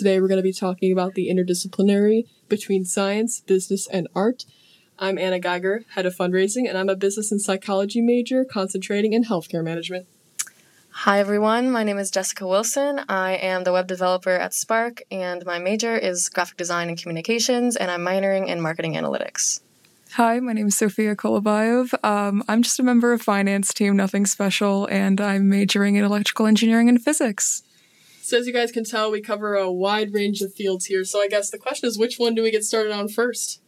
Today we're going to be talking about the interdisciplinary between science, business, and art. I'm Anna Geiger, head of fundraising, and I'm a business and psychology major concentrating in healthcare management. Hi, everyone. My name is Jessica Wilson. I am the web developer at Spark, and my major is graphic design and communications, and I'm minoring in marketing analytics. Hi, my name is Sofia Kolobayev. Um, I'm just a member of finance team, nothing special, and I'm majoring in electrical engineering and physics. So as you guys can tell, we cover a wide range of fields here. So I guess the question is, which one do we get started on first?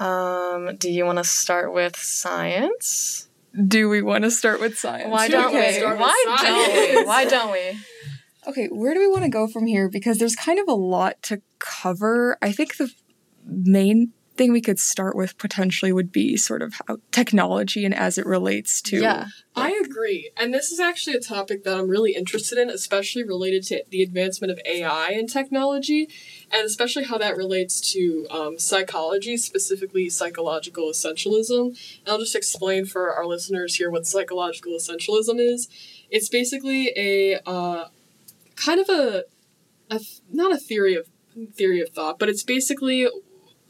Um, do you want to start with science? Do we want to start with science? Why don't Okay. we? Why don't we? Why don't we? Okay, where do we want to go from here? Because there's kind of a lot to cover. I think the main thing we could start with potentially would be sort of how technology and as it relates to Yeah. I agree. And this is actually a topic that I'm really interested in, especially related to the advancement of AI and technology, and especially how that relates to um, psychology, specifically psychological essentialism. And I'll just explain for our listeners here what psychological essentialism is. It's basically a uh, kind of a, a not a theory of theory of thought, but it's basically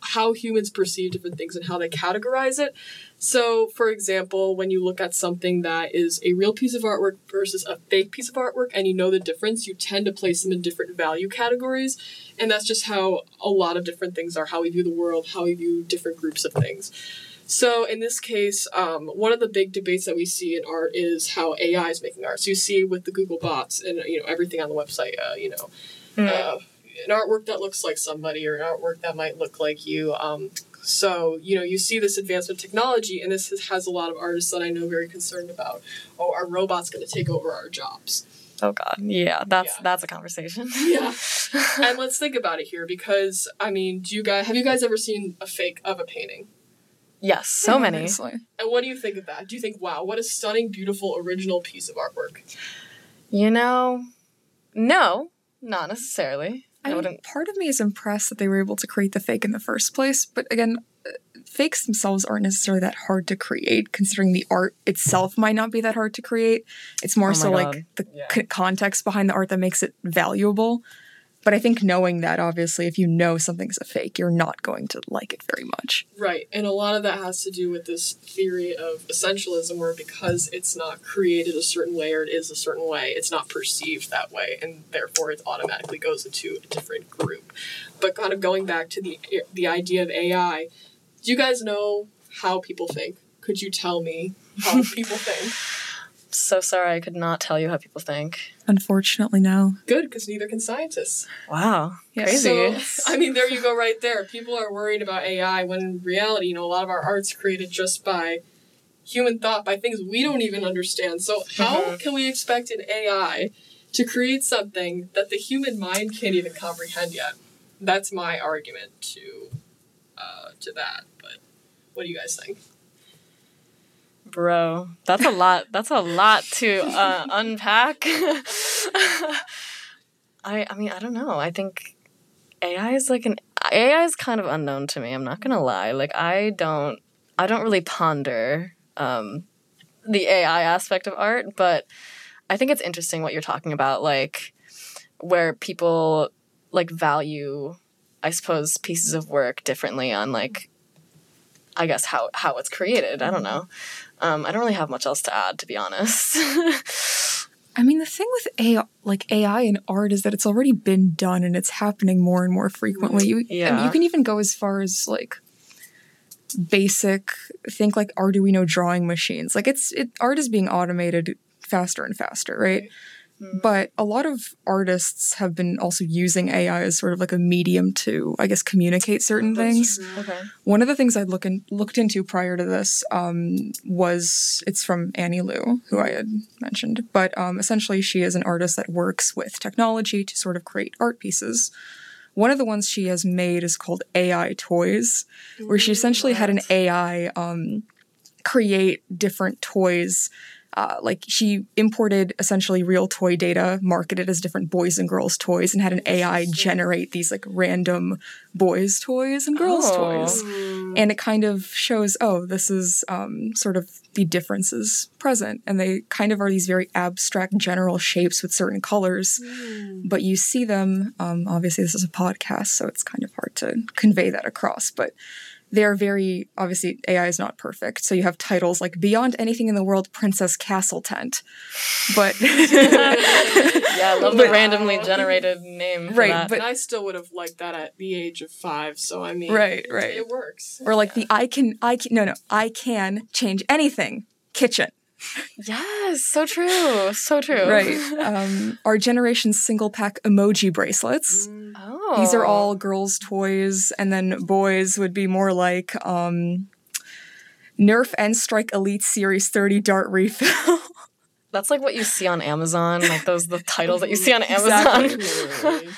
how humans perceive different things and how they categorize it. So, for example, when you look at something that is a real piece of artwork versus a fake piece of artwork and you know the difference, you tend to place them in different value categories. And that's just how a lot of different things are how we view the world, how we view different groups of things. So, in this case, um, one of the big debates that we see in art is how AI is making art. So, you see with the Google bots and you know everything on the website, uh, you know, uh, an artwork that looks like somebody or an artwork that might look like you. Um, so you know you see this advancement of technology, and this has, has a lot of artists that I know very concerned about. Oh, are robots going to take over our jobs? Oh God. Yeah. That's Yeah. that's a conversation. Yeah. and let's think about it here, because I mean, do you guys have you guys ever seen a fake of a painting? yes. So many. Obviously. And what do you think of that? Do you think, wow, what a stunning, beautiful, original piece of artwork? You know, no, not necessarily. I, I mean, wouldn't. part of me is impressed that they were able to create the fake in the first place, but again, uh, fakes themselves aren't necessarily that hard to create, considering the art itself might not be that hard to create. It's more Oh so God. like the Yeah. c- context behind the art that makes it valuable. But I think knowing that, obviously, if you know something's a fake, you're not going to like it very much. Right, and a lot of that has to do with this theory of essentialism, where because it's not created a certain way or it is a certain way, it's not perceived that way, and therefore it automatically goes into a different group. But kind of going back to the the idea of AI, do you guys know how people think? Could you tell me how people think? So sorry, I could not tell you how people think. Unfortunately, no. Good, because neither can scientists. Wow. Yeah, Crazy. So, I mean, there you go, right there. People are worried about AI when in reality, you know, a lot of our art's created just by human thought, by things we don't even understand. So, how Mhm. can we expect an AI to create something that the human mind can't even comprehend yet? That's my argument to uh, to that. But what do you guys think? Bro, that's a lot. That's a lot to uh, unpack. I I mean, I don't know. I think AI is like an AI is kind of unknown to me. I'm not gonna lie. Like I don't I don't really ponder um, the AI aspect of art, but I think it's interesting what you're talking about, like where people like value, I suppose, pieces of work differently on like I guess how how it's created. I don't know. Um, I don't really have much else to add, to be honest. I mean, the thing with AI, like AI and art is that it's already been done and it's happening more and more frequently. You, Yeah. you can even go as far as like basic, think like Arduino drawing machines. Like it's it art is being automated faster and faster, right? Right. But a lot of artists have been also using AI as sort of like a medium to, I guess, communicate certain things. okay. One of the things I look in, looked into prior to this um, was it's from Annie Lou, who I had mentioned. But um, essentially, she is an artist that works with technology to sort of create art pieces. One of the ones she has made is called AI Toys, where she essentially had an AI um, create different toys uh, like she imported essentially real toy data, marketed as different boys and girls toys, and had an AI generate these like random boys toys and girls Oh. toys. And it kind of shows, oh, this is um, sort of the differences present, and they kind of are these very abstract general shapes with certain colors, but you see them. Um, obviously, this is a podcast, so it's kind of hard to convey that across, but they're very obviously AI is not perfect. So you have titles like Beyond Anything in the World Princess Castle Tent. But Yeah, I love the randomly generated name. For Right, that. but- and I still would have liked that at the age of five. So I mean, Right, right. it works. or like the I can I can no no, I can change anything kitchen. Yes, so true, so true. Right. um our generation's single pack emoji bracelets. Oh, These are all girls' toys, and then boys would be more like um Nerf N-Strike Elite Series 30 dart refill. That's like what you see on Amazon, like those the titles that you see on Amazon. Exactly.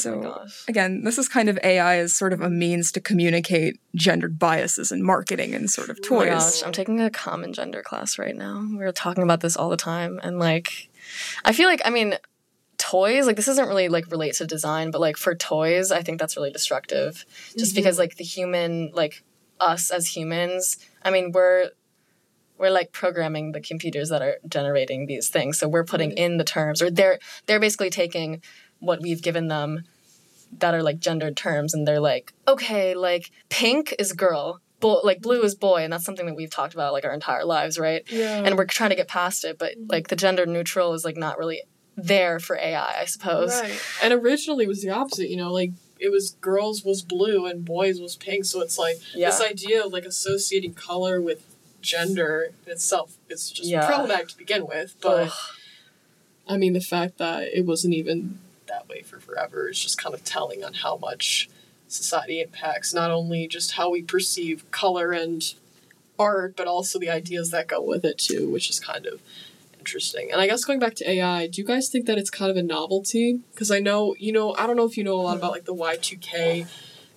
Oh so gosh. again, this is kind of AI as sort of a means to communicate gendered biases in marketing and sort of Oh my toys. gosh, I'm taking a common gender class right now. We're talking about this all the time, and like, I feel like I mean, toys like this doesn't really like relate to design, but like for toys, I think that's really destructive. Just because mm-hmm. like the human, like us as humans, I mean, we're we're like programming the computers that are generating these things, so we're putting in the terms, or they're they're basically taking what we've given them that are like gendered terms and they're like okay like pink is girl bo- like blue is boy and that's something that we've talked about like our entire lives right Yeah. and we're trying to get past it but like the gender neutral is like not really there for ai i suppose Right. And originally it was the opposite, you know, like it was girls was blue and boys was pink. So it's like Yeah. this idea of like associating color with gender itself is just Yeah. problematic to begin with. But Ugh. I mean the fact that it wasn't even that way for forever is just kind of telling on how much society impacts not only just how we perceive color and art, but also the ideas that go with it too, which is kind of interesting. And I guess going back to AI, do you guys think that it's kind of a novelty? Because I know, you know, I don't know if you know a lot about like the Y2K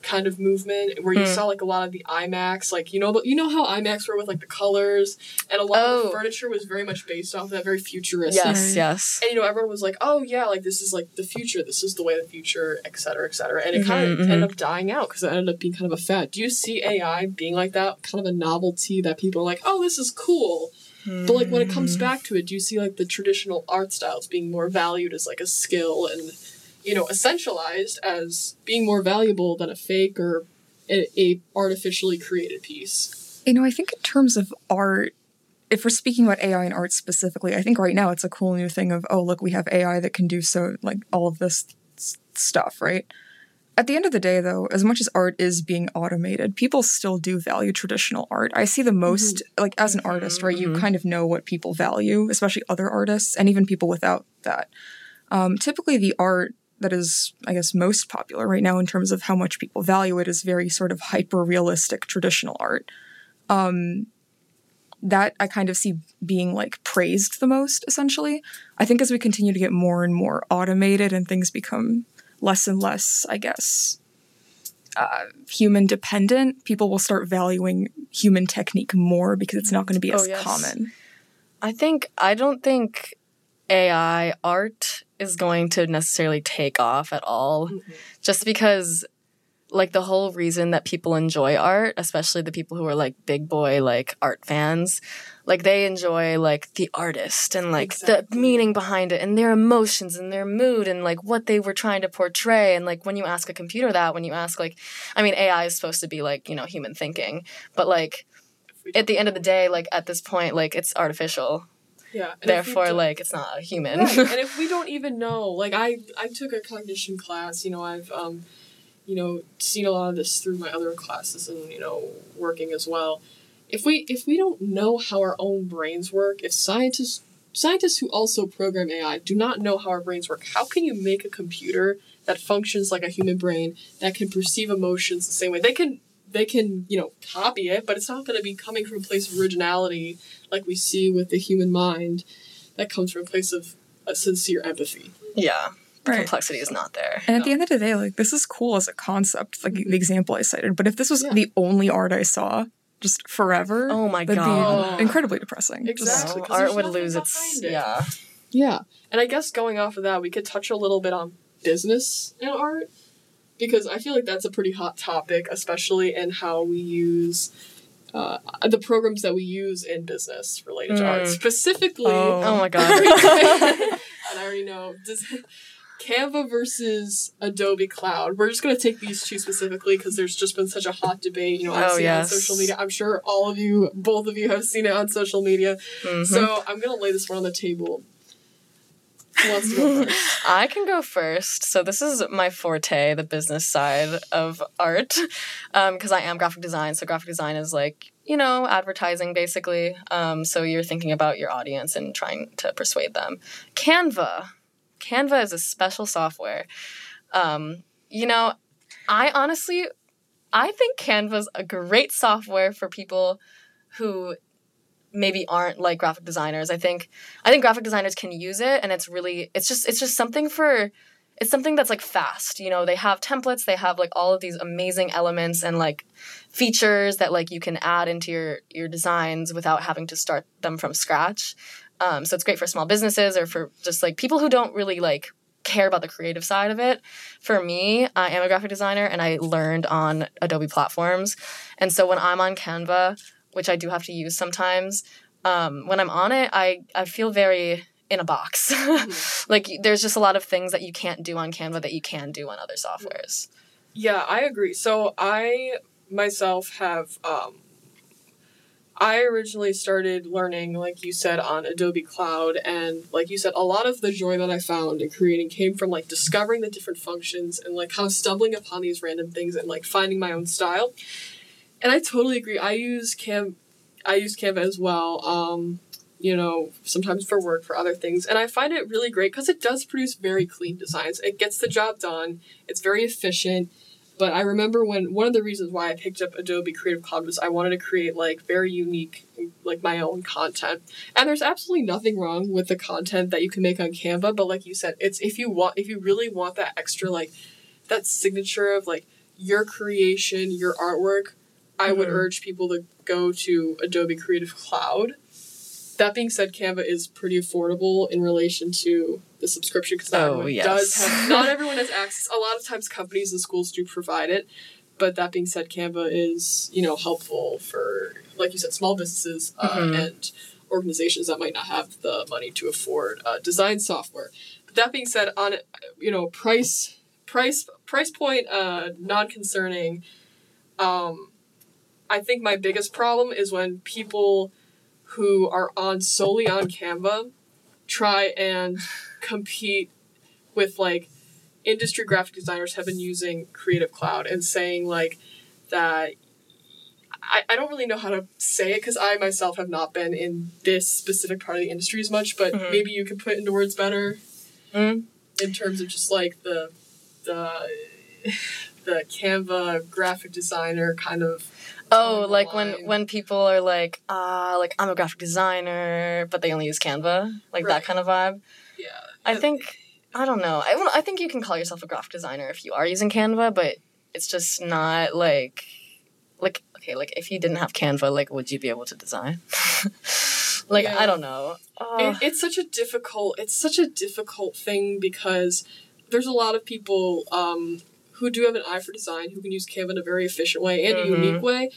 kind of movement where you Hmm. saw like a lot of the iMacs, like you know, but you know how iMacs were with like the colors and a lot of Oh. the furniture was very much based off of that very futuristic. yes Right. yes And you know, everyone was like, "Oh yeah, like this is like the future. This is the way of the future, et cetera, et cetera." And it kind of Mhm, mhm. ended up dying out because it ended up being kind of a fad. Do you see AI being like that, kind of a novelty that people are like, "Oh, this is cool," but like when it Hmm. comes back to it, do you see like the traditional art styles being more valued as like a skill and you know essentialized as being more valuable than a fake or a, a artificially created piece? You know, I think in terms of art, if we're speaking about AI and art specifically, I think right now it's a cool new thing of, oh, look, we have AI that can do so, like all of this stuff, right? At the end of the day, though, as much as art is being automated, people still do value traditional art. I see the most, like, as an artist, right, you mhm. kind of know what people value, especially other artists and even people without that. Um, typically, the art that is, I guess, most popular right now in terms of how much people value it is very sort of hyper realistic traditional art. Um, that I kind of see being like praised the most, essentially. I think as we continue to get more and more automated and things become less and less, I guess, uh, human dependent, people will start valuing human technique more because it's not going to be Oh, as yes. common. I think I don't think AI art is going to necessarily take off at all. Just because like the whole reason that people enjoy art, especially the people who are like big boy like art fans, like they enjoy like the artist and like Exactly. the meaning behind it and their emotions and their mood and like what they were trying to portray. And like when you ask a computer that when you ask like I mean AI is supposed to be like, you know, human thinking, but like at the end of the day like at this point like it's artificial yeah. therefore like it's not a human right. and if we don't even know like i i took a cognition class you know i've um you know seen a lot of this through my other classes and you know working as well if we if we don't know how our own brains work if scientists scientists who also program ai do not know how our brains work how can you make a computer that functions like a human brain that can perceive emotions the same way they can they can you know copy it but it's not going to be coming from a place of originality like we see with the human mind that comes from a place of a sincere empathy yeah the Right. complexity is not there And at the end of the day, like this is cool as a concept, like the example I cited. But if this was Yeah. the only art I saw, just forever. Oh my that'd God. be incredibly depressing. Just- Exactly. No, 'cause art would lose its it. yeah. Yeah. And I guess going off of that, we could touch a little bit on business and art because I feel like that's a pretty hot topic, especially in how we use uh, the programs that we use in business related to art. Mm. Specifically, Oh. Oh my god. and I already know. Does, Canva versus Adobe Cloud. We're just going to take these two specifically because there's just been such a hot debate. You know, I've Oh, seen yes. it on social media. I'm sure all of you, both of you, have seen it on social media. Mhm. So I'm going to lay this one on the table. Who wants to go first? I can go first. So this is my forte, the business side of art, because I am graphic design. So graphic design is like you know advertising basically. Um, so you're thinking about your audience and trying to persuade them. Canva, Canva is a special software. Um, you know, I honestly, I think Canva's a great software for people who maybe aren't like graphic designers. I think I think graphic designers can use it and it's really it's just it's just something for it's something that's like fast. You know, they have templates, they have like all of these amazing elements and like features that like you can add into your your designs without having to start them from scratch. Um, so it's great for small businesses or for just like people who don't really like care about the creative side of it. For me, I am a graphic designer and I learned on Adobe platforms. And so when I'm on Canva, which I do have to use sometimes, um, when I'm on it, I, I feel very in a box. like there's just a lot of things that you can't do on Canva that you can do on other softwares. Yeah, I agree. So I myself have um I originally started learning, like you said, on Adobe Cloud, and like you said, a lot of the joy that I found in creating came from like discovering the different functions and like kind of stumbling upon these random things and like finding my own style. And I totally agree. I use Cam, I use Canva as well. Um, you know, sometimes for work, for other things, and I find it really great because it does produce very clean designs. It gets the job done. It's very efficient. But I remember when one of the reasons why I picked up Adobe Creative Cloud was I wanted to create like very unique, like my own content. And there's absolutely nothing wrong with the content that you can make on Canva, but like you said, it's if you want, if you really want that extra, like that signature of like your creation, your artwork, I would Mhm. urge people to go to Adobe Creative Cloud. That being said, Canva is pretty affordable in relation to the subscription because not Oh, everyone yes. does have not everyone has access. A lot of times companies and schools do provide it. But that being said, Canva is, you know, helpful for like you said, small businesses uh, Mhm. and organizations that might not have the money to afford uh, design software. But that being said, on you know, price price price point uh non concerning um I think my biggest problem is when people who are on solely on Canva try and compete with like industry graphic designers have been using Creative Cloud and saying like that I, I don't really know how to say it because I myself have not been in this specific part of the industry as much, but Mhm. maybe you could put it into words better Mm. in terms of just like the the the Canva graphic designer kind of Oh, like when line. when people are like, ah, like I'm a graphic designer, but they only use Canva, like Right. that kind of vibe. yeah. I think I don't know. I I think you can call yourself a graphic designer if you are using Canva, but it's just not like like okay, like if you didn't have Canva, like would you be able to design? like Yeah. I don't know. Uh, it, it's such a difficult it's such a difficult thing because there's a lot of people um, who do have an eye for design who can use Canva in a very efficient way and Mhm. a unique way.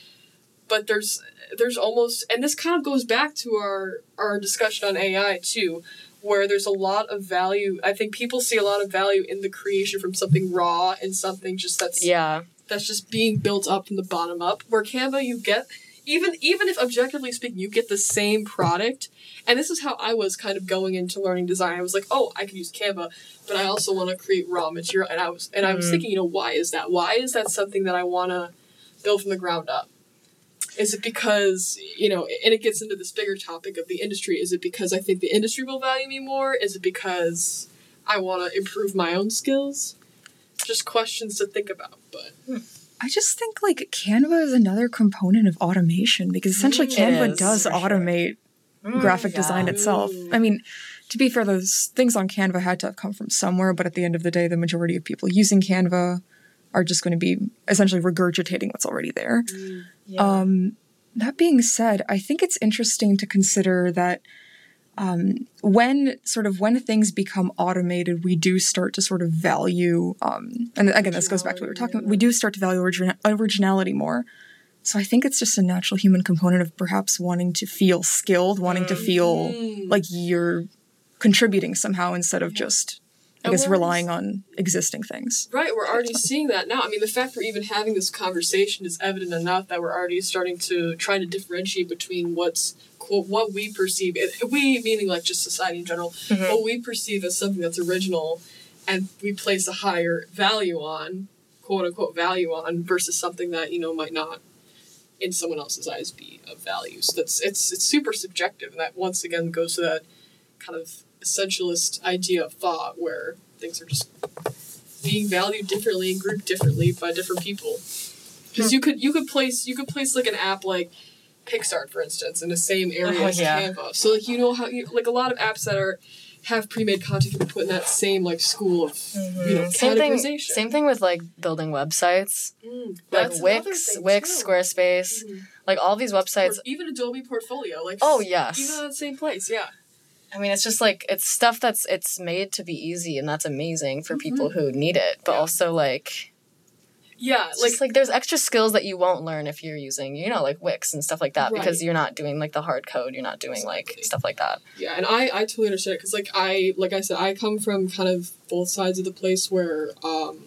But there's there's almost and this kind of goes back to our our discussion on AI too, where there's a lot of value. I think people see a lot of value in the creation from something raw and something just that's yeah. that's just being built up from the bottom up. Where Canva, you get even even if objectively speaking, you get the same product. And this is how I was kind of going into learning design. I was like, oh, I could use Canva, but I also want to create raw material. And I was and I was Mhm. thinking, you know, why is that? Why is that something that I want to build from the ground up? Is it because you know? And it gets into this bigger topic of the industry. Is it because I think the industry will value me more? Is it because I want to improve my own skills? Just questions to think about, but. I just think like Canva is another component of automation because essentially Mm, Canva is, does for sure. automate Mm, graphic yeah. design itself. I mean, to be fair, those things on Canva had to have come from somewhere, but at the end of the day, the majority of people using Canva are just going to be essentially regurgitating what's already there. Yeah. Um, that being said, I think it's interesting to consider that um, when sort of when things become automated, we do start to sort of value. Um, and again, this goes back to what we were talking. about. We do start to value origin- originality more. So I think it's just a natural human component of perhaps wanting to feel skilled, wanting to feel Mm. like you're contributing somehow instead of just, I guess, relying on existing things. Right, we're already seeing that now. I mean, the fact we're even having this conversation is evident enough that we're already starting to try to differentiate between what's quote what we perceive we meaning like just society in general, mm-hmm. what we perceive as something that's original, and we place a higher value on, quote unquote value on, versus something that you know might not, in someone else's eyes, be of value. So that's it's it's super subjective, and that once again goes to that kind of essentialist idea of thought where things are just being valued differently and grouped differently by different people. Because you could you could place you could place like an app like PicsArt, for instance, in the same area Oh, as yeah. Canva. So like you know how you, like a lot of apps that are have pre-made content can be put in that same like school of you know Mm-hmm. Same thing. Same thing with like building websites, Mm, like Wix, Wix, too. Squarespace, Mhm. like all these Or websites. even Adobe Portfolio, like Oh, yes. even in that same place, yeah. I mean, it's just like it's stuff that's it's made to be easy, and that's amazing for Mm-hmm. people who need it. But Yeah. also like Yeah, It's like like there's extra skills that you won't learn if you're using, you know, like Wix and stuff like that because you're not doing like the hard code, you're not doing like stuff like that. Yeah, and I, I totally understand it because like I like I said I come from kind of both sides of the place where um,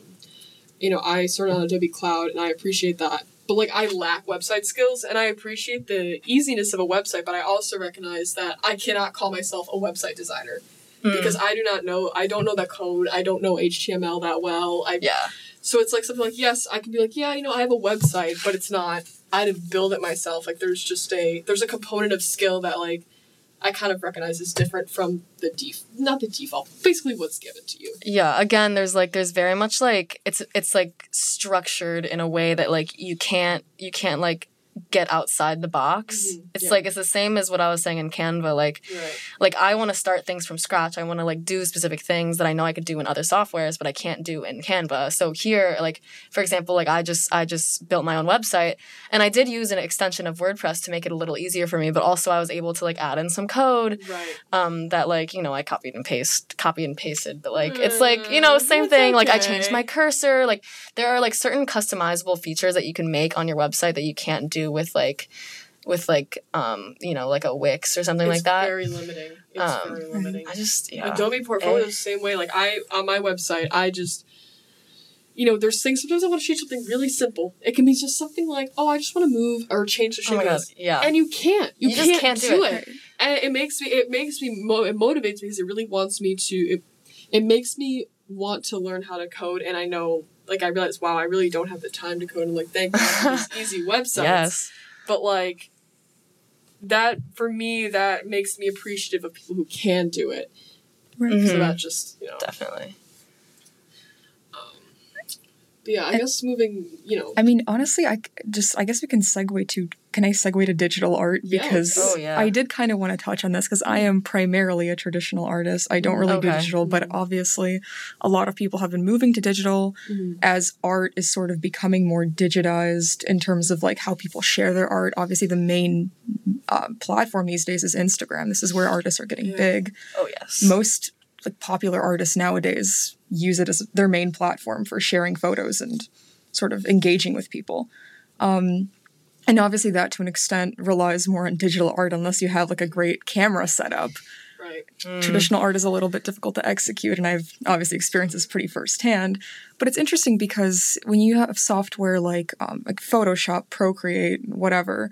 you know I started on Adobe Cloud and I appreciate that, but like I lack website skills and I appreciate the easiness of a website, but I also recognize that I cannot call myself a website designer Hmm. because I do not know I don't know that code I don't know HTML that well I Yeah. so it's like something like yes I can be like yeah you know I have a website but it's not I didn't build it myself like there's just a there's a component of skill that like I kind of recognize is different from the def not the default basically what's given to you. Yeah, again, there's like there's very much like it's it's like structured in a way that like you can't you can't like get outside the box. Mhm, It's yeah. like it's the same as what I was saying in Canva like right like I want to start things from scratch. I want to like do specific things that I know I could do in other softwares, but I can't do in Canva. So here, like for example, like I just I just built my own website, and I did use an extension of WordPress to make it a little easier for me. But also I was able to like add in some code right um that like you know I copied and paste copy and pasted. But like it's like you know Mm, same thing. Like I changed my cursor. Like there are like certain customizable features that you can make on your website that you can't do with like with like um you know like a Wix or something it's like that. It's very limiting it's Um, very limiting I just yeah. Adobe Portfolio the same way. Like I on my website, I just you know, there's things sometimes I want to change something really simple. It can be just something like, oh, I just want to move or change the Oh shape my of yeah. And you can't. You, You can't, can't do do, it. it. And it makes me it makes me mo- it motivates me because it really wants me to it, it makes me want to learn how to code and I know like I realize wow, I really don't have the time to code and like thank God for these easy websites. yes. But like that for me that makes me appreciative of people who can do it. Right. So Mhm. that just, you know, Definitely. But yeah, I guess moving, you know, I mean, honestly, I just I guess we can segue to can I segue to digital art Yes. because Oh, yeah. I did kind of want to touch on this because I am primarily a traditional artist. I don't really do Okay. digital, but obviously, a lot of people have been moving to digital Mhm. as art is sort of becoming more digitized in terms of like how people share their art. Obviously, the main uh, platform these days is Instagram. This is where artists are getting Yeah. big Oh yes. most like popular artists nowadays use it as their main platform for sharing photos and sort of engaging with people. Um, and obviously, that to an extent relies more on digital art unless you have like a great camera setup. right. Mm. Traditional art is a little bit difficult to execute, and I've obviously experienced this pretty firsthand. But it's interesting because when you have software like um, like Photoshop, Procreate, whatever,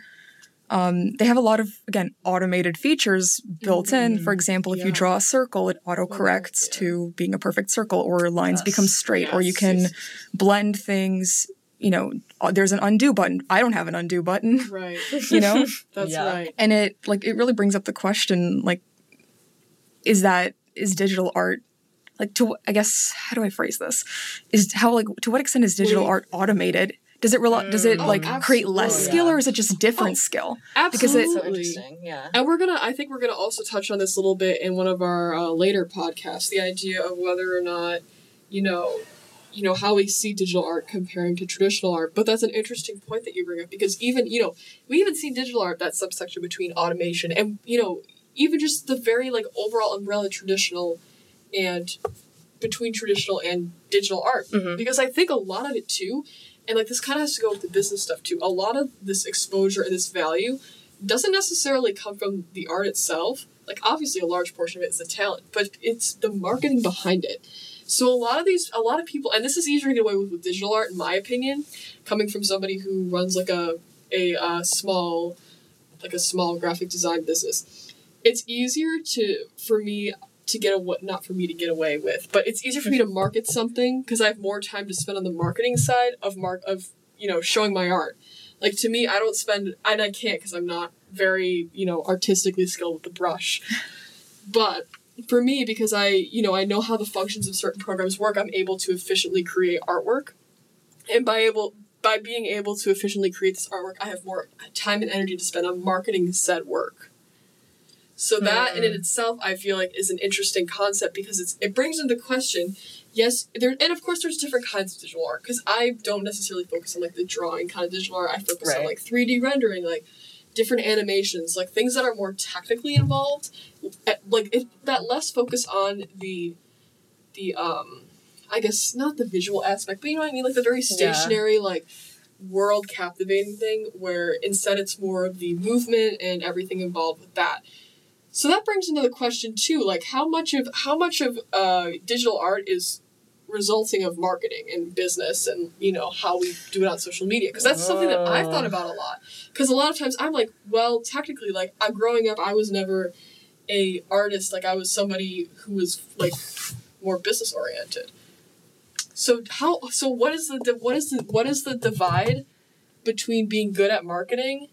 um, they have a lot of again automated features built in. For example, if you draw a circle, it autocorrects yeah. to being a perfect circle, or lines Yes. become straight, or you can yes, blend things. You know, uh, there's an undo button. I don't have an undo button. Right. You know, That's Yeah. right. and it like it really brings up the question like is that is digital art like to i guess how do i phrase this is how like to what extent is digital Wait. art automated does it rely does it Oh, like create less absolutely. skill Yeah. or is it just different Oh, skill Because it- so Absolutely. interesting. Yeah. and we're gonna, I think we're gonna also touch on this a little bit in one of our uh, later podcasts. The idea of whether or not, you know, you know how we see digital art comparing to traditional art but that's an interesting point that you bring up because even you know we even see digital art that subsection between automation and you know even just the very like overall umbrella traditional and between traditional and digital art. Mhm. because i think a lot of it too and like this kind of has to go with the business stuff too a lot of this exposure and this value doesn't necessarily come from the art itself. Like obviously a large portion of it is the talent but it's the marketing behind it so a lot of these, a lot of people, and this is easier to get away with with digital art, in my opinion, coming from somebody who runs like a a uh, small, like a small graphic design business. It's easier to for me to get away, not for me to get away with, but it's easier for me to market something because I have more time to spend on the marketing side of mark of you know showing my art. Like to me, I don't spend, and I can't because I'm not very you know artistically skilled with the brush, but for me because i you know i know how the functions of certain programs work i'm able to efficiently create artwork. And by able by being able to efficiently create this artwork i have more time and energy to spend on marketing said work. So that in it hmm. itself i feel like is an interesting concept because it's it brings into question yes there and of course there's different kinds of digital art because i don't necessarily focus on like the drawing kind of digital art i focus on like 3d rendering like different animations like things that are more technically involved eh, like it, that less focus on the the um i guess not the visual aspect but you know what i mean like the very Yeah. stationary like world captivating thing where instead it's more of the movement and everything involved with that so that brings into the question too like how much of how much of uh, digital art is resulting of marketing and business and you know how we do it on social media. Because that's something that i've thought about a lot. Because a lot of times i'm like well technically like i'm growing up i was never a artist. Like i was somebody who was like more business oriented. So how so what is the what is the what is the divide between being good at marketing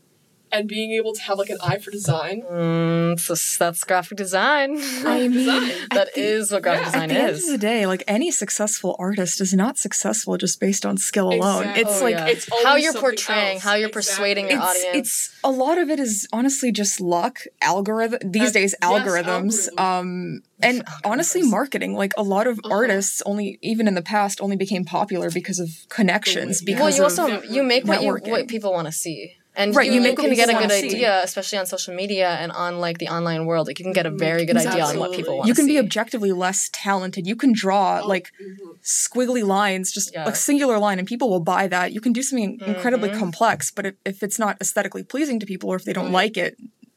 and being able to have like an eye for design Mm, so that's graphic design. I mean, Design. that think- is what graphic yeah, At design the end is. of the day, like any successful artist is not successful just based on skill alone. Exactly. It's Oh, like yeah. it's how you're portraying, else. how you're Exactly. persuading your it's, audience. it's a lot of it is honestly just luck algorithm these Uh, days yes, algorithms algorithms. um and honestly marketing like a lot of Uh-huh. artists only even in the past only became popular because of connections because well, you of also you make what you networking. what people want to see. And Right, you, you you make can get a good see. idea, especially on social media and on like the online world. Like you can get a Mhm. very good idea on what people want you to can see. be objectively less talented you can draw Oh, like mhm. squiggly lines just Yeah. like singular line and people will buy that you can do something incredibly Mhm. complex but if, if it's not aesthetically pleasing to people or if they don't Right. like it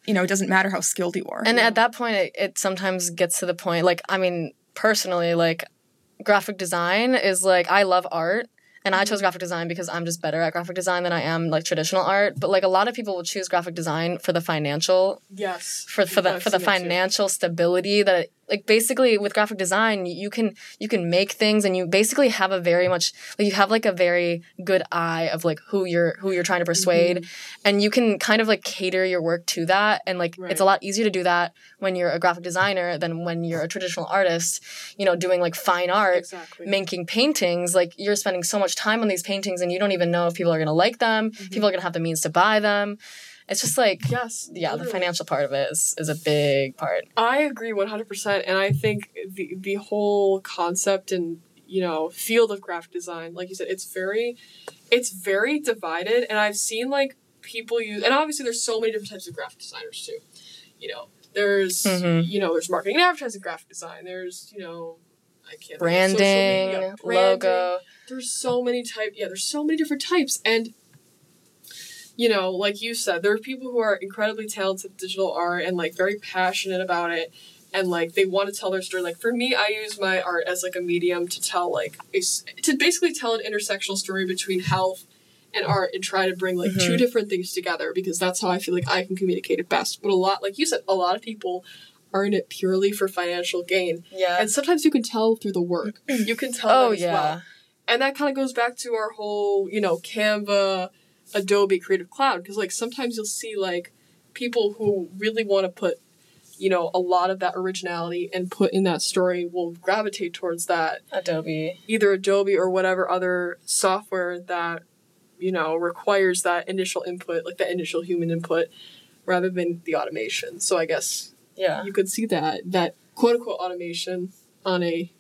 you know it doesn't matter how skilled you are And Yeah. at that point, it, it sometimes gets to the point, like, I mean, personally, like, graphic design is like, I love art. And I chose graphic design because I'm just better at graphic design than I am like traditional art. But like a lot of people will choose graphic design for the financial yes for for the I've for the financial stability that it, like basically with graphic design you can you can make things and you basically have a very much like you have like a very good eye of like who you're who you're trying to persuade. Mm-hmm. and you can kind of like cater your work to that. And like it's a lot easier to do that when you're a graphic designer than when you're a traditional artist you know doing like fine art exactly. making paintings. Like you're spending so much time on these paintings and you don't even know if people are going to like them Mm-hmm. people are going to have the means to buy them it's just like yes yeah, the financial part of it is, is a big part. I agree 100%. And I think the, the whole concept and, you know, field of graphic design, like you said, it's very, it's very divided. And I've seen like people use, and obviously there's so many different types of graphic designers too. You know, there's, Mhm. you know, there's marketing and advertising graphic design. There's, you know, I can't think of social Branding, branding. logo. there's so many type yeah there's so many different types and you know like you said there are people who are incredibly talented at digital art and like very passionate about it and like they want to tell their story like for me i use my art as like a medium to tell like a to basically tell an intersectional story between health and art and try to bring like two Mhm. different things together because that's how i feel like i can communicate it best but a lot like you said a lot of people are in it purely for financial gain Yeah. and sometimes you can tell through the work you can tell oh yeah. well and that kind of goes back to our whole you know canva adobe creative cloud because like sometimes you'll see like people who really want to put you know a lot of that originality and put in that story will gravitate towards that Adobe. either adobe or whatever other software that you know requires that initial input like that initial human input rather than the automation so i guess Yeah. you could see that that quote unquote automation on a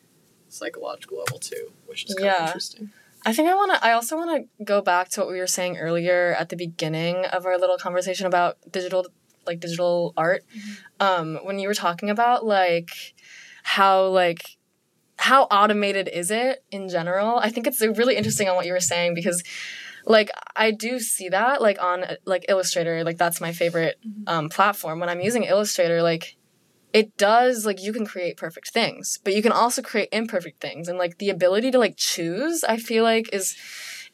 psychological level too, which is kind Yeah. of interesting. I think I want to. I also want to go back to what we were saying earlier at the beginning of our little conversation about digital, like digital art. Um, when you were talking about like how like how automated is it in general? I think it's really interesting on what you were saying because like I do see that like on like Illustrator, like that's my favorite um, platform. When I'm using Illustrator, like it does like you can create perfect things but you can also create imperfect things and like the ability to like choose i feel like is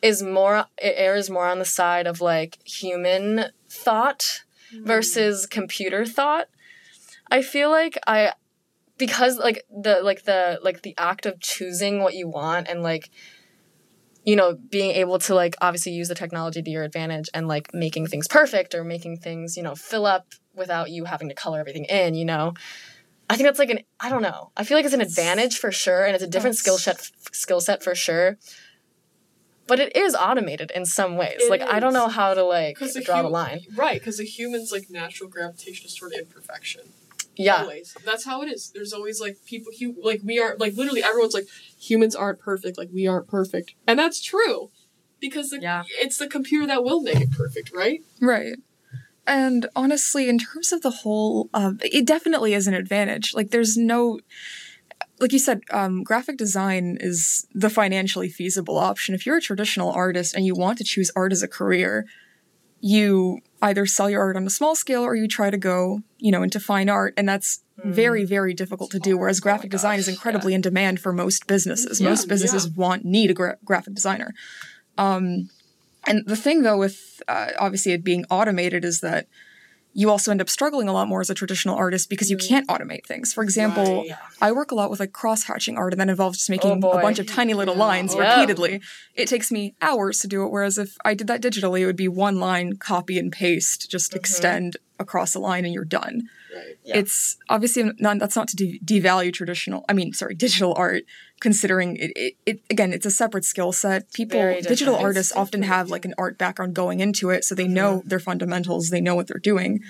is more it errs more on the side of like human thought mm. versus computer thought. I feel like i because like the like the like the act of choosing what you want and like you know being able to like obviously use the technology to your advantage and like making things perfect or making things you know fill up without you having to color everything in you know i think that's like an i don't know i feel like it's an advantage for sure and it's a different skill set skill set for sure but it is automated in some ways It like i don't know how to like Because draw the line right? Because the human's like natural gravitation is toward imperfection. yeah Always. That's how it is. There's always like people hu- like we are like literally everyone's like humans aren't perfect, like we aren't perfect. And that's true. Because the, Yeah. it's the computer that will make it perfect, right? Right. And honestly, in terms of the whole, um, it definitely is an advantage. Like, there's no, like you said, um, graphic design is the financially feasible option. If you're a traditional artist and you want to choose art as a career, you either sell your art on a small scale or you try to go, you know, into fine art, and that's very, very difficult to do. Whereas graphic design is incredibly in demand for most businesses. Yeah, most businesses yeah. want need a gra- graphic designer. Um, and the thing, though, with uh, obviously it being automated is that you also end up struggling a lot more as a traditional artist because you can't automate things. For example, Right. I work a lot with like cross hatching art, and that involves just making a bunch of tiny little Yeah. lines repeatedly. It takes me hours to do it, whereas if I did that digitally, it would be one line, copy and paste, just extend across a line, and you're done. Right. Yeah. It's obviously not that's not to de- devalue traditional. I mean, sorry, digital art. Considering it, it, it again, it's a separate skill set. People, digital artists It's often have like an art background going into it, so they know Mm-hmm. their fundamentals. They know what they're doing.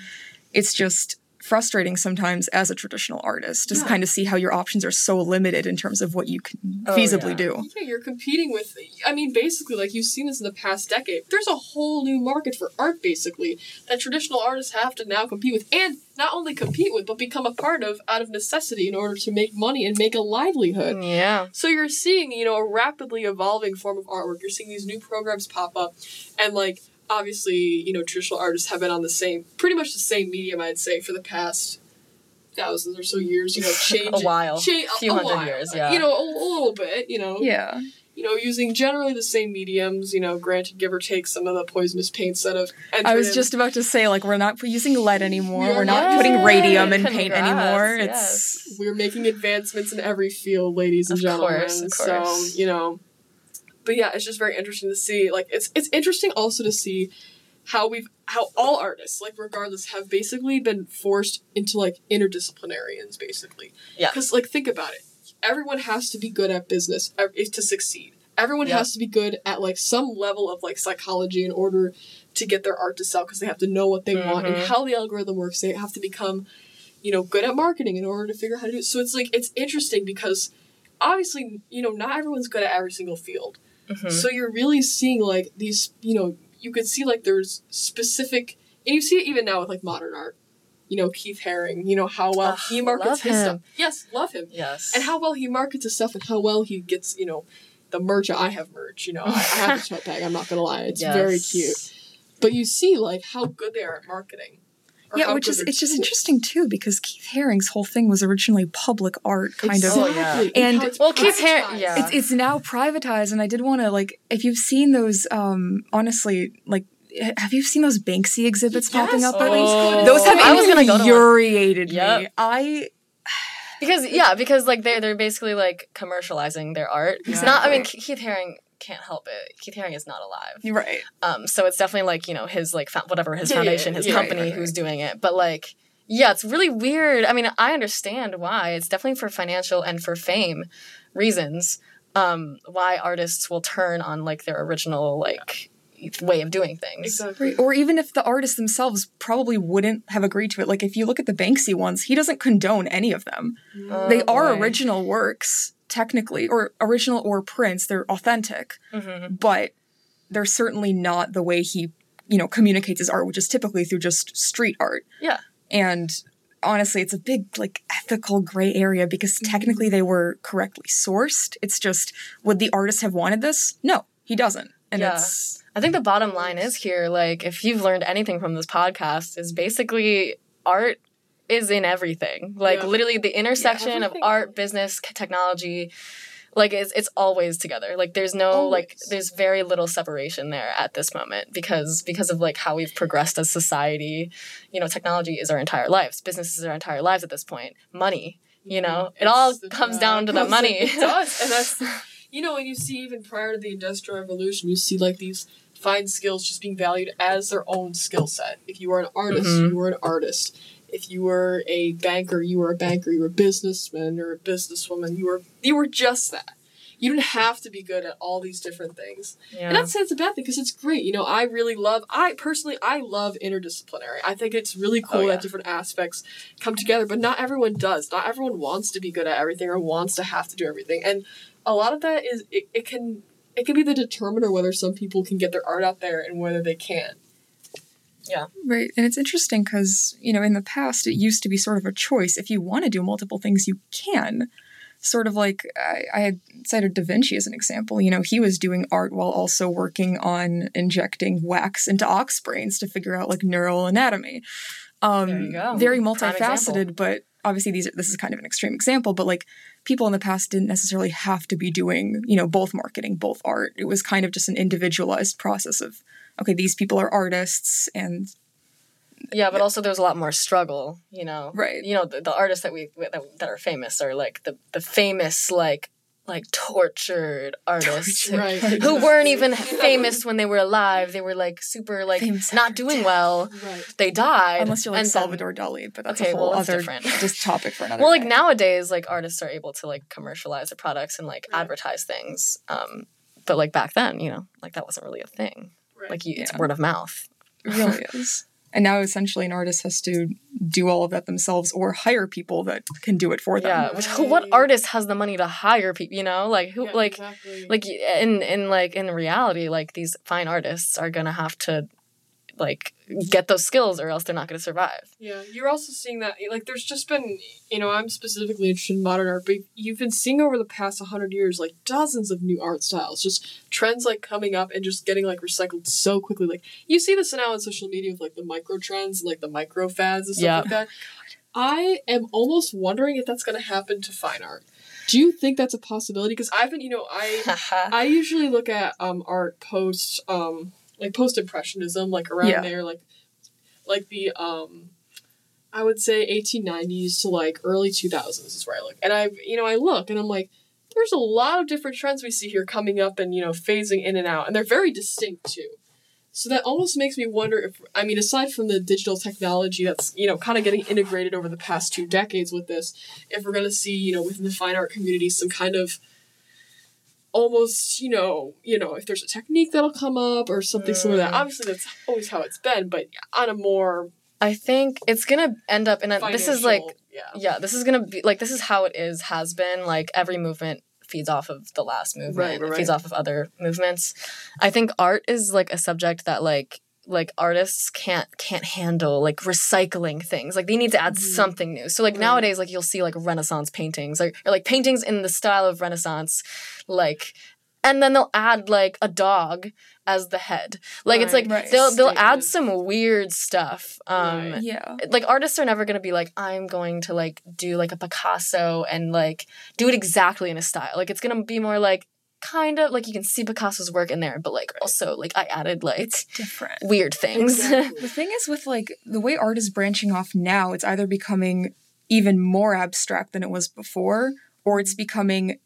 It's just frustrating sometimes as a traditional artist just Yeah. kind of see how your options are so limited in terms of what you can Oh, feasibly yeah. do. Yeah, you're competing with. I mean, basically, like you've seen this in the past decade. There's a whole new market for art, basically, that traditional artists have to now compete with, and not only compete with, but become a part of out of necessity in order to make money and make a livelihood. Mm, yeah So you're seeing, you know, a rapidly evolving form of artwork. You're seeing these new programs pop up, and like obviously, you know, traditional artists have been on the same, pretty much the same medium, I'd say, for the past thousands or so years. You know, change A while. cha- Few hundred while. years, yeah. You know, a, a little bit. You know, Yeah. you know, using generally the same mediums. You know, granted, give or take some of the poisonous paints that have. I was entered just about to say like we're not using lead anymore. We are We're not not. putting radium in paint Congrats, anymore. yes. It's we're making advancements in every field, ladies and Of gentlemen. course, of So you know, but yeah, it's just very interesting to see. Like, it's it's interesting also to see how we've how all artists, like regardless, have basically been forced into like interdisciplinarians, basically. Yeah. Because like, think about it. Everyone has to be good at business if to succeed. Everyone Yeah. has to be good at like some level of like psychology in order to get their art to sell because they have to know what they want and Mhm. how the algorithm works. They have to become you know, good at marketing in order to figure out how to do it. So it's like it's interesting because obviously, you know, not everyone's good at every single field. Mhm. So you're really seeing like these, you know, you could see like there's specific and you see it even now with like modern art. You know, Keith Haring, you know, how well Ugh, he markets his him. stuff. Yes, love him. yes And how well he markets his stuff and how well he gets, you know, the merch. I have merch, you know. I, have a tote bag, I'm not gonna lie. It's very cute. But you see like how good they are at marketing. Or yeah, which is it's just tools. interesting too because Keith Haring's whole thing was originally public art, kind of. Oh, yeah. And- how it's Well, Keith Haring- yeah. It's it's now privatized, and I did want to like if you've seen those. um Honestly, like. Have you seen those Banksy exhibits popping up oh, lately? Those have I was gonna go to one. infuriated me. Yep. I because yeah because like they're, they're basically like commercializing their art it's not i mean keith haring can't help it keith haring is not alive right. um so it's definitely like you know his like fo- whatever his Yeah, yeah, foundation his yeah, right, company right, who's doing it but like yeah it's really weird i mean i understand why it's definitely for financial and for fame reasons um why artists will turn on like their original like way of doing things Exactly. Or even if the artists themselves probably wouldn't have agreed to it. Like if you look at the Banksy ones, he doesn't condone any of them. Oh, they are boy. original works, technically or original or prints they're authentic Mm-hmm. but they're certainly not the way he you know communicates his art which is typically through just street art Yeah. and honestly it's a big like ethical gray area because technically they were correctly sourced it's just would the artist have wanted this no he doesn't and Yeah. it's I think the bottom line is here, like, if you've learned anything from this podcast, is basically art is in everything. Like, Yeah. literally, the intersection of art, business, technology, like, it's, it's always together. Like, there's no, like, there's very little separation there at this moment because because of like how we've progressed as society. You know, technology is our entire lives. Business is our entire lives at this point. Money, you know, it all It's- comes down to the money. It does, and that's you know, and you see even prior to the Industrial Revolution, you see like these fine skills just being valued as their own skill set. If you are an artist, Mhm. you are an artist. If you were a banker, you were a banker. You were a businessman or a businesswoman. You were you were just that. You didn't have to be good at all these different things. yeah. And not to say it's a bad thing because it's great. You know, I really love. I personally, I love interdisciplinary. I think it's really oh, cool Oh, yeah. that different aspects come together. But not everyone does. Not everyone wants to be good at everything or wants to have to do everything. And a lot of that is it, it can it can be the determiner whether some people can get their art out there and whether they can. Right. And it's interesting because, you know, in the past, it used to be sort of a choice. If you want to do multiple things, you can. Sort of like I, I had cited Da Vinci as an example. You know, he was doing art while also working on injecting wax into ox brains to figure out like neural anatomy. Um, There you go. Very multifaceted, but obviously these are, this is kind of an extreme example. But like people in the past didn't necessarily have to be doing, you know, both marketing, both art. It was kind of just an individualized process of, okay, these people are artists and Yeah, but also there's a lot more struggle, you know. Right. You know, the, the artists that we that, that are famous are like the the famous like like tortured artists who- Right. who weren't even famous when they were alive. They were like super like Famous not doing well. Right. They died. Unless you're like and then- Salvador Dali, but that's Okay, a whole well, other different. just topic for another. well, like day. nowadays, like artists are able to like commercialize their products and like Right. advertise things. Um, but like back then, you know, like that wasn't really a thing. Right. Like you, it's Yeah. word of mouth. it really is. And now essentially an artist has to do all of that themselves or hire people that can do it for them. Yeah. Which, who, what artist has the money to hire people? You know, like who, Yeah, like. exactly. like in in like in reality like these fine artists are gonna have to like get those skills or else they're not gonna survive Yeah, you're also seeing that like there's just been you know I'm specifically interested in modern art, but you've been seeing over the past hundred years like dozens of new art styles, just trends like coming up and just getting like recycled so quickly. Like you see this now on social media with like the micro trends, like the micro fads and stuff Yeah. like that. I am almost wondering if that's going to happen to fine art. Do you think that's a possibility? Because I've been, you know, I I usually look at um art posts. um like post impressionism like around Yeah. there like like the um I would say 1890s to like early 2000s is where I look and I you know I look and I'm like there's a lot of different trends we see here coming up and you know phasing in and out and they're very distinct too. So that almost makes me wonder if I mean aside from the digital technology that's you know kind of getting integrated over the past two decades with this if we're going to see you know within the fine art community some kind of almost you know you know if there's a technique that'll come up or something similar to that. Mm. obviously that's always how it's been but on a more i think it's gonna end up in a this is like yeah. yeah this is gonna be like this is how it is has been like every movement feeds off of the last movement Right, right, it feeds off of other movements. I think art is like a subject that like like artists can't can't handle like recycling things like they need to add Mhm. something new so like Right. nowadays like you'll see like renaissance paintings like or like paintings in the style of renaissance like and then they'll add like a dog as the head like it's like Right. Right. they'll they'll add some weird stuff um Right. Yeah. like artists are never going to be like i'm going to like do like a picasso and like do it exactly in a style like it's going to be more like kind of like you can see picasso's work in there but like also like i added like It's different. weird things Exactly. The thing is with like the way art is branching off now, it's either becoming even more abstract than it was before, or it's becoming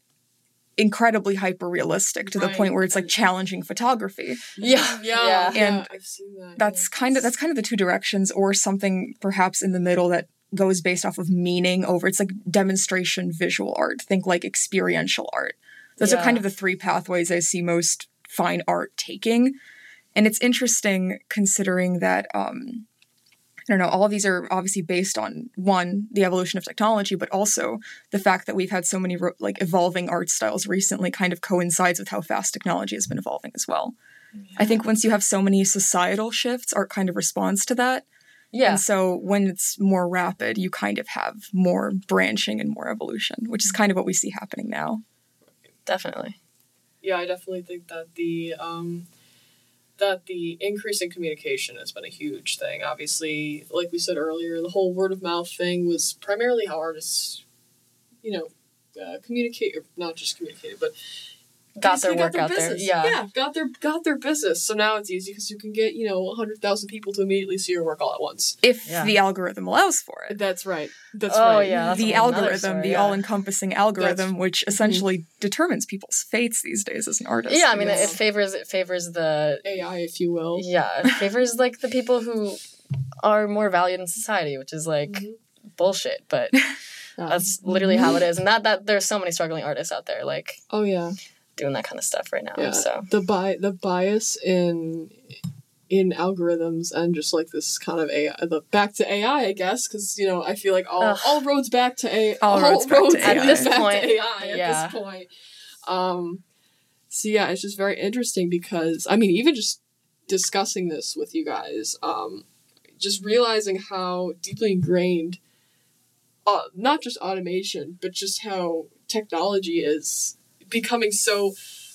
incredibly hyper realistic to the Right, point where it's like challenging photography. yeah yeah, yeah And I've seen that That's kind of that's kind of the two directions, or something perhaps in the middle that goes based off of meaning over it's like demonstration visual art. Think like experiential art. Those are kind of the three pathways I see most fine art taking. And it's interesting considering that um I don't know, all of these are obviously based on one, the evolution of technology, but also the fact that we've had so many like evolving art styles recently kind of coincides with how fast technology has been evolving as well. I think once you have so many societal shifts, art kind of responds to that. Yeah. And so when it's more rapid, you kind of have more branching and more evolution, which is kind of what we see happening now. Definitely. Yeah, I definitely think that the um, that the increase in communication has been a huge thing. Obviously, like we said earlier, the whole word of mouth thing was primarily how artists, you know, uh, communicate or not just communicate, but Got their basically work out there. business. Yeah. yeah, got their got their business. So now it's easy because you can get you know hundred thousand people to immediately see your work all at once. If Yeah. the algorithm allows for it. That's right. That's right. Oh, right. yeah. that's the a whole nother algorithm, story, the yeah. all-encompassing algorithm, That's- which essentially determines people's fates these days as an artist. Yeah, I mean, it, Yes. it favors it favors the AI, if you will. yeah, it favors like the people who are more valued in society, which is like Mhm. bullshit, but that's literally how it is. And that that there's so many struggling artists out there like Oh yeah. Doing that kind of stuff right now. Yeah. So the bi- the bias in in algorithms and just like this kind of AI, the back to AI, I guess, because you know I feel like all Ugh. all roads back to AI. All roads back to AI. At this point, AI at yeah. this point. Um, so yeah, it's just very interesting because I mean, even just discussing this with you guys, um, just realizing how deeply ingrained, uh, not just automation, but just how technology is becoming so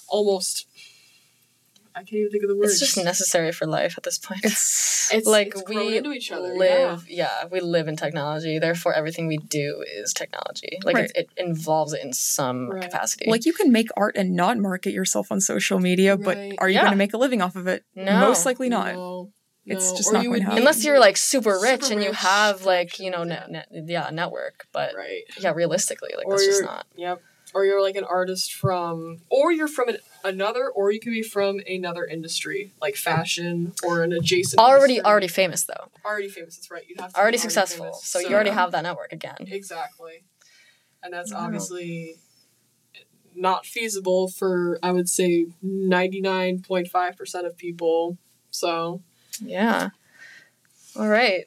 almost. I can't even think of the word. it's just necessary for life at this point. It's It's like it's we into each other. live yeah. we live in technology therefore everything we do is technology like Right. it, it involves it in some Right. capacity like you can make art and not market yourself on social media, but are you Yeah. going to make a living off of it? No. Most likely not. No, It's no. just Or not going to happen. unless you're like super rich Super and you rich have like you know connections, net, net, yeah network but right. yeah realistically like or that's just not yep. Or you're like an artist from, or you're from an, another, or you could be from another industry like fashion or an adjacent. already industry. already famous though already famous. That's right. You'd have already successful famous. so you already have that network again exactly, and that's Wow. obviously not feasible for I would say ninety nine point five percent of people. So yeah all right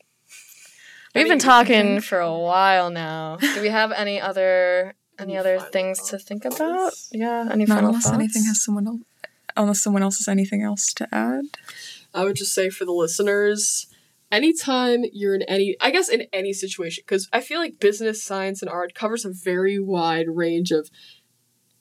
we've been talking for a while now do we have any other any Any other final things to think about yeah any Not final unless thoughts anything has someone else, unless someone else has anything else to add. I would just say for the listeners, anytime you're in any, I guess in any situation, because I feel like business, science, and art covers a very wide range of,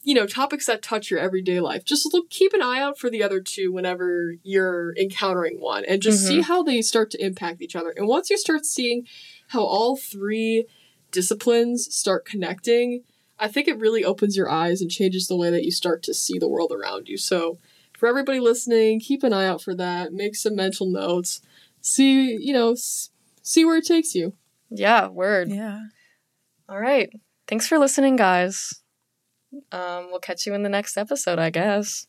you know, topics that touch your everyday life. Just look, keep an eye out for the other two whenever you're encountering one, and just see mm-hmm. how they start to impact each other. And once you start seeing how all three disciplines start connecting, I think it really opens your eyes and changes the way that you start to see the world around you. So for everybody listening, keep an eye out for that. Make some mental notes. See, you know, see where it takes you. yeah word Yeah. All right. Thanks for listening, guys. Um, we'll catch you in the next episode, I guess.